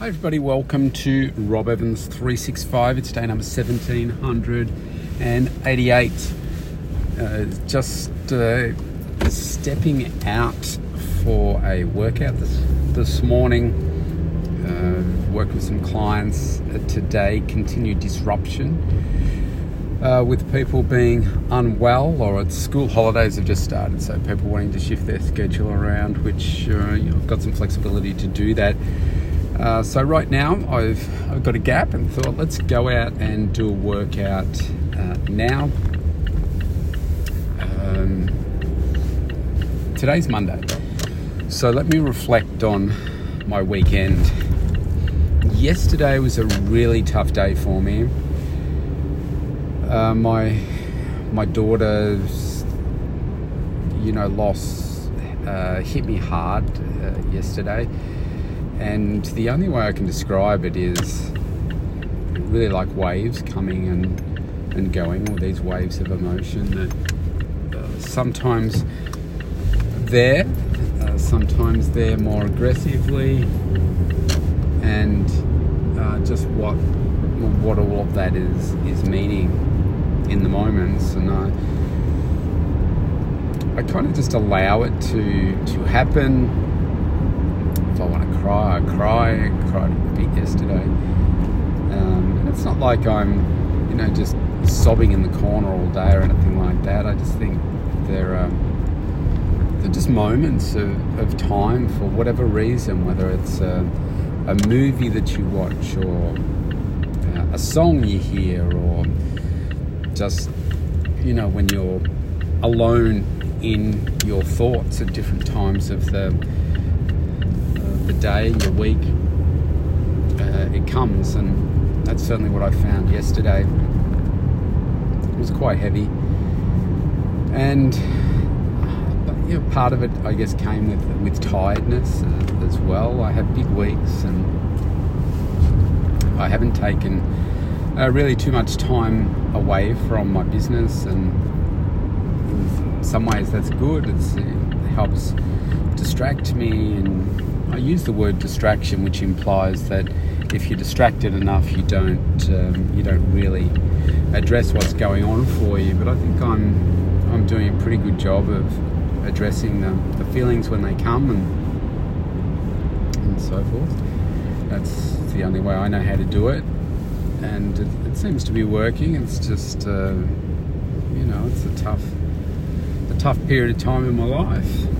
Hi, everybody. Welcome to Rob Evans 365. It's day number 1788. Uh, just uh, stepping out for a workout this, this morning. Uh, worked with some clients today. Continued disruption uh, with people being unwell or school holidays have just started. So people wanting to shift their schedule around, which uh, you know, I've got some flexibility to do that. Uh, so right now I've, I've got a gap and thought let's go out and do a workout uh, now. Um, today's Monday, so let me reflect on my weekend. Yesterday was a really tough day for me. Uh, my my daughter's you know loss uh, hit me hard uh, yesterday and the only way I can describe it is really like waves coming and, and going, or these waves of emotion that uh, sometimes there, uh, sometimes they're more aggressively, and uh, just what what all of that is is meaning in the moments, and I I kind of just allow it to to happen I want to cry, I cry. I cried a bit yesterday. Um, and it's not like I'm, you know, just sobbing in the corner all day or anything like that. I just think they're, um, they're just moments of, of time for whatever reason, whether it's a, a movie that you watch or uh, a song you hear or just, you know, when you're alone in your thoughts at different times of the the day, your week, uh, it comes, and that's certainly what I found yesterday. It was quite heavy, and you know, part of it, I guess, came with with tiredness uh, as well. I had big weeks, and I haven't taken uh, really too much time away from my business, and in some ways that's good. It's, it helps distract me and I use the word distraction, which implies that if you're distracted enough, you don't um, you don't really address what's going on for you. But I think I'm I'm doing a pretty good job of addressing the, the feelings when they come and and so forth. That's the only way I know how to do it, and it, it seems to be working. It's just uh, you know it's a tough a tough period of time in my life.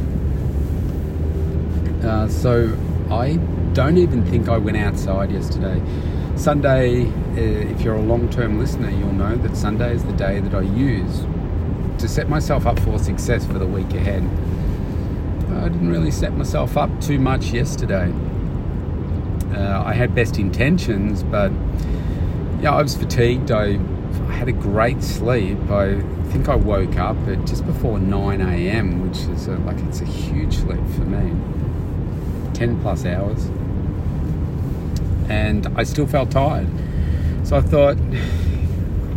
Uh, so I don't even think I went outside yesterday. Sunday, uh, if you're a long term listener, you'll know that Sunday is the day that I use to set myself up for success for the week ahead. I didn't really set myself up too much yesterday. Uh, I had best intentions, but yeah, I was fatigued. I, I had a great sleep. I think I woke up at just before 9 a.m., which is a, like it's a huge sleep for me. 10 plus hours. And I still felt tired. So I thought,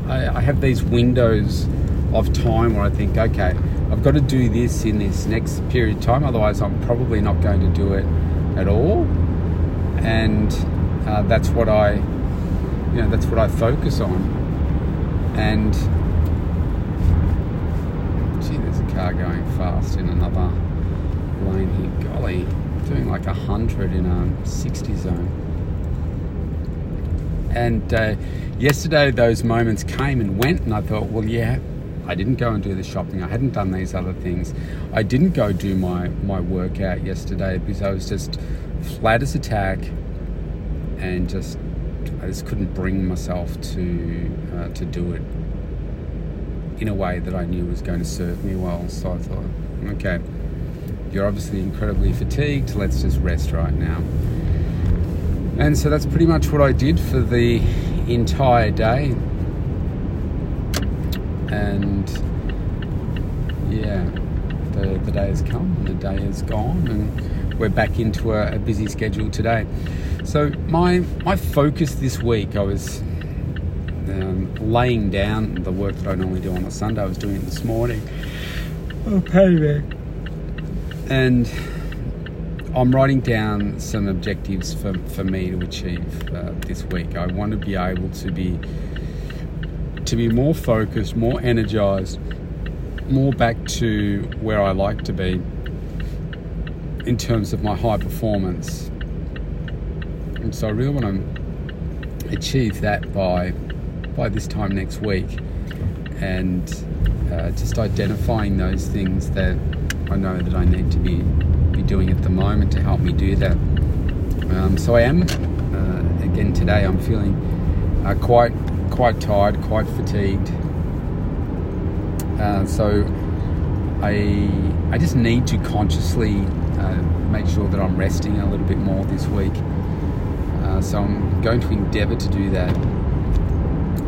I, I have these windows of time where I think, okay, I've got to do this in this next period of time, otherwise, I'm probably not going to do it at all. And uh, that's what I, you know, that's what I focus on. And gee, there's a car going fast in another lane here. Golly, doing like 100 in a 60 zone. And uh, yesterday, those moments came and went, and I thought, well, yeah, I didn't go and do the shopping. I hadn't done these other things. I didn't go do my, my workout yesterday because I was just flat as a tack and just I just couldn't bring myself to uh, to do it in a way that I knew was going to serve me well. So I thought, okay, you're obviously incredibly fatigued, let's just rest right now. And so that's pretty much what I did for the entire day. And yeah, the, the day has come and the day is gone, and we're back into a, a busy schedule today. So, my, my focus this week, I was um, laying down the work that I normally do on a Sunday. I was doing it this morning. Oh, payback and I'm writing down some objectives for, for me to achieve uh, this week. I want to be able to be to be more focused, more energized, more back to where I like to be in terms of my high performance. And so I really want to achieve that by by this time next week, and uh, just identifying those things that I know that I need to be be doing at the moment to help me do that. Um, so I am uh, again today. I'm feeling uh, quite quite tired, quite fatigued. Uh, so I I just need to consciously uh, make sure that I'm resting a little bit more this week. Uh, so I'm going to endeavour to do that.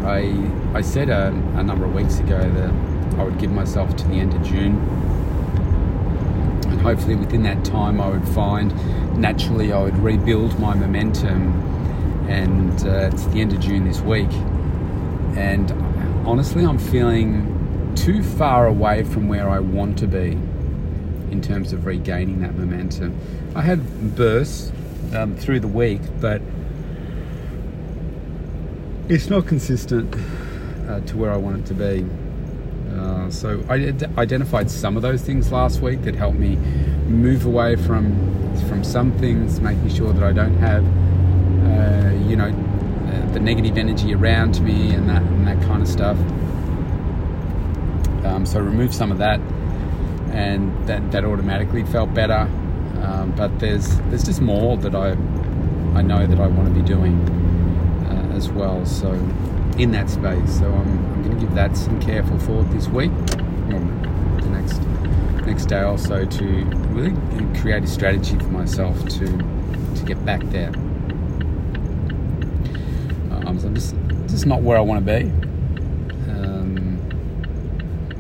I I said a, a number of weeks ago that I would give myself to the end of June hopefully within that time I would find naturally I would rebuild my momentum and uh, it's the end of June this week and honestly I'm feeling too far away from where I want to be in terms of regaining that momentum. I had bursts um, through the week but it's not consistent uh, to where I want it to be. Uh, so I identified some of those things last week that helped me move away from from some things, making sure that I don't have, uh, you know, uh, the negative energy around me and that and that kind of stuff. Um, so remove some of that, and that that automatically felt better. Um, but there's there's just more that I I know that I want to be doing uh, as well. So in that space. So I'm, I'm going to give that some careful thought this week, or the next next day or so, to really create a strategy for myself to to get back there. Um, so I'm just just not where I want to be. Um,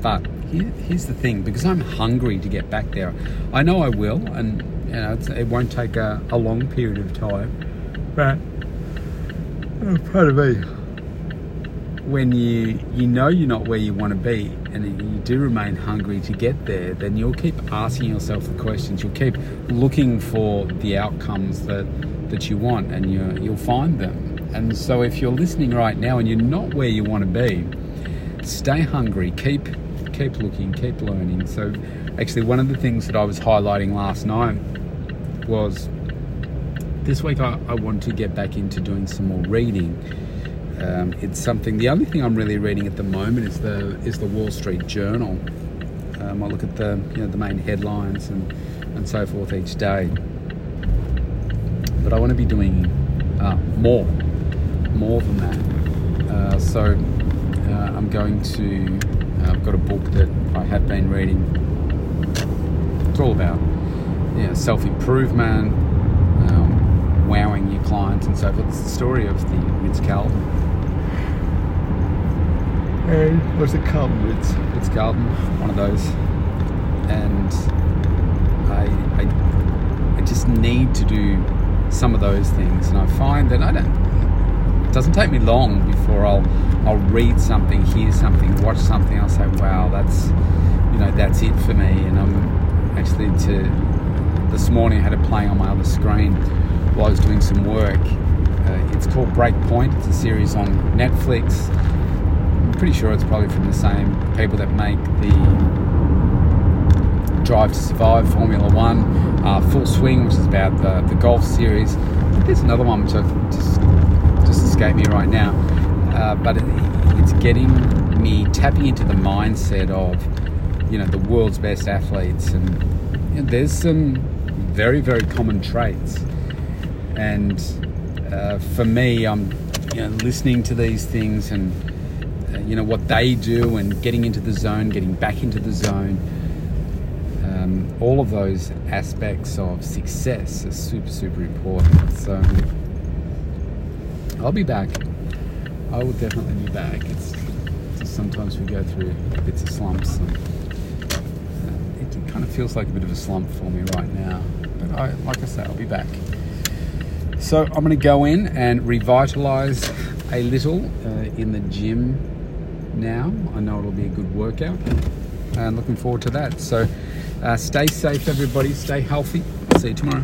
but here, here's the thing: because I'm hungry to get back there, I know I will, and you know it won't take a, a long period of time. But oh, pardon me when you you know you're not where you want to be and you do remain hungry to get there then you'll keep asking yourself the questions. You'll keep looking for the outcomes that that you want and you you'll find them. And so if you're listening right now and you're not where you want to be stay hungry. Keep keep looking keep learning. So actually one of the things that I was highlighting last night was this week I, I want to get back into doing some more reading um, it's something. The only thing I'm really reading at the moment is the is the Wall Street Journal. Um, I look at the you know the main headlines and and so forth each day. But I want to be doing uh, more, more than that. Uh, so uh, I'm going to. Uh, I've got a book that I have been reading. It's all about yeah, self improvement, wowing your clients, and so forth. It's the story of the Ritz Carlton and what's it called? Ritz, Ritz Carlton, one of those. And I, I, I just need to do some of those things, and I find that I don't. It doesn't take me long before I'll I'll read something, hear something, watch something. I'll say, "Wow, that's you know that's it for me." And I'm actually to this morning I had it playing on my other screen while I was doing some work. Uh, it's called Breakpoint. It's a series on Netflix I'm pretty sure it's probably from the same people that make the Drive to Survive Formula One, uh, Full Swing, which is about the, the golf series. There's another one which I've just just escaped me right now, uh, but it, it's getting me tapping into the mindset of you know the world's best athletes, and there's some very very common traits, and uh, for me, I'm you know, listening to these things and you know what they do and getting into the zone, getting back into the zone. Um, all of those aspects of success are super, super important. So I'll be back. I will definitely be back. It's sometimes we go through bits of slumps. And, uh, it kind of feels like a bit of a slump for me right now. But I, like I say, I'll be back. So I'm going to go in and revitalize a little uh, in the gym now. I know it'll be a good workout and looking forward to that. So uh, stay safe, everybody. Stay healthy. See you tomorrow.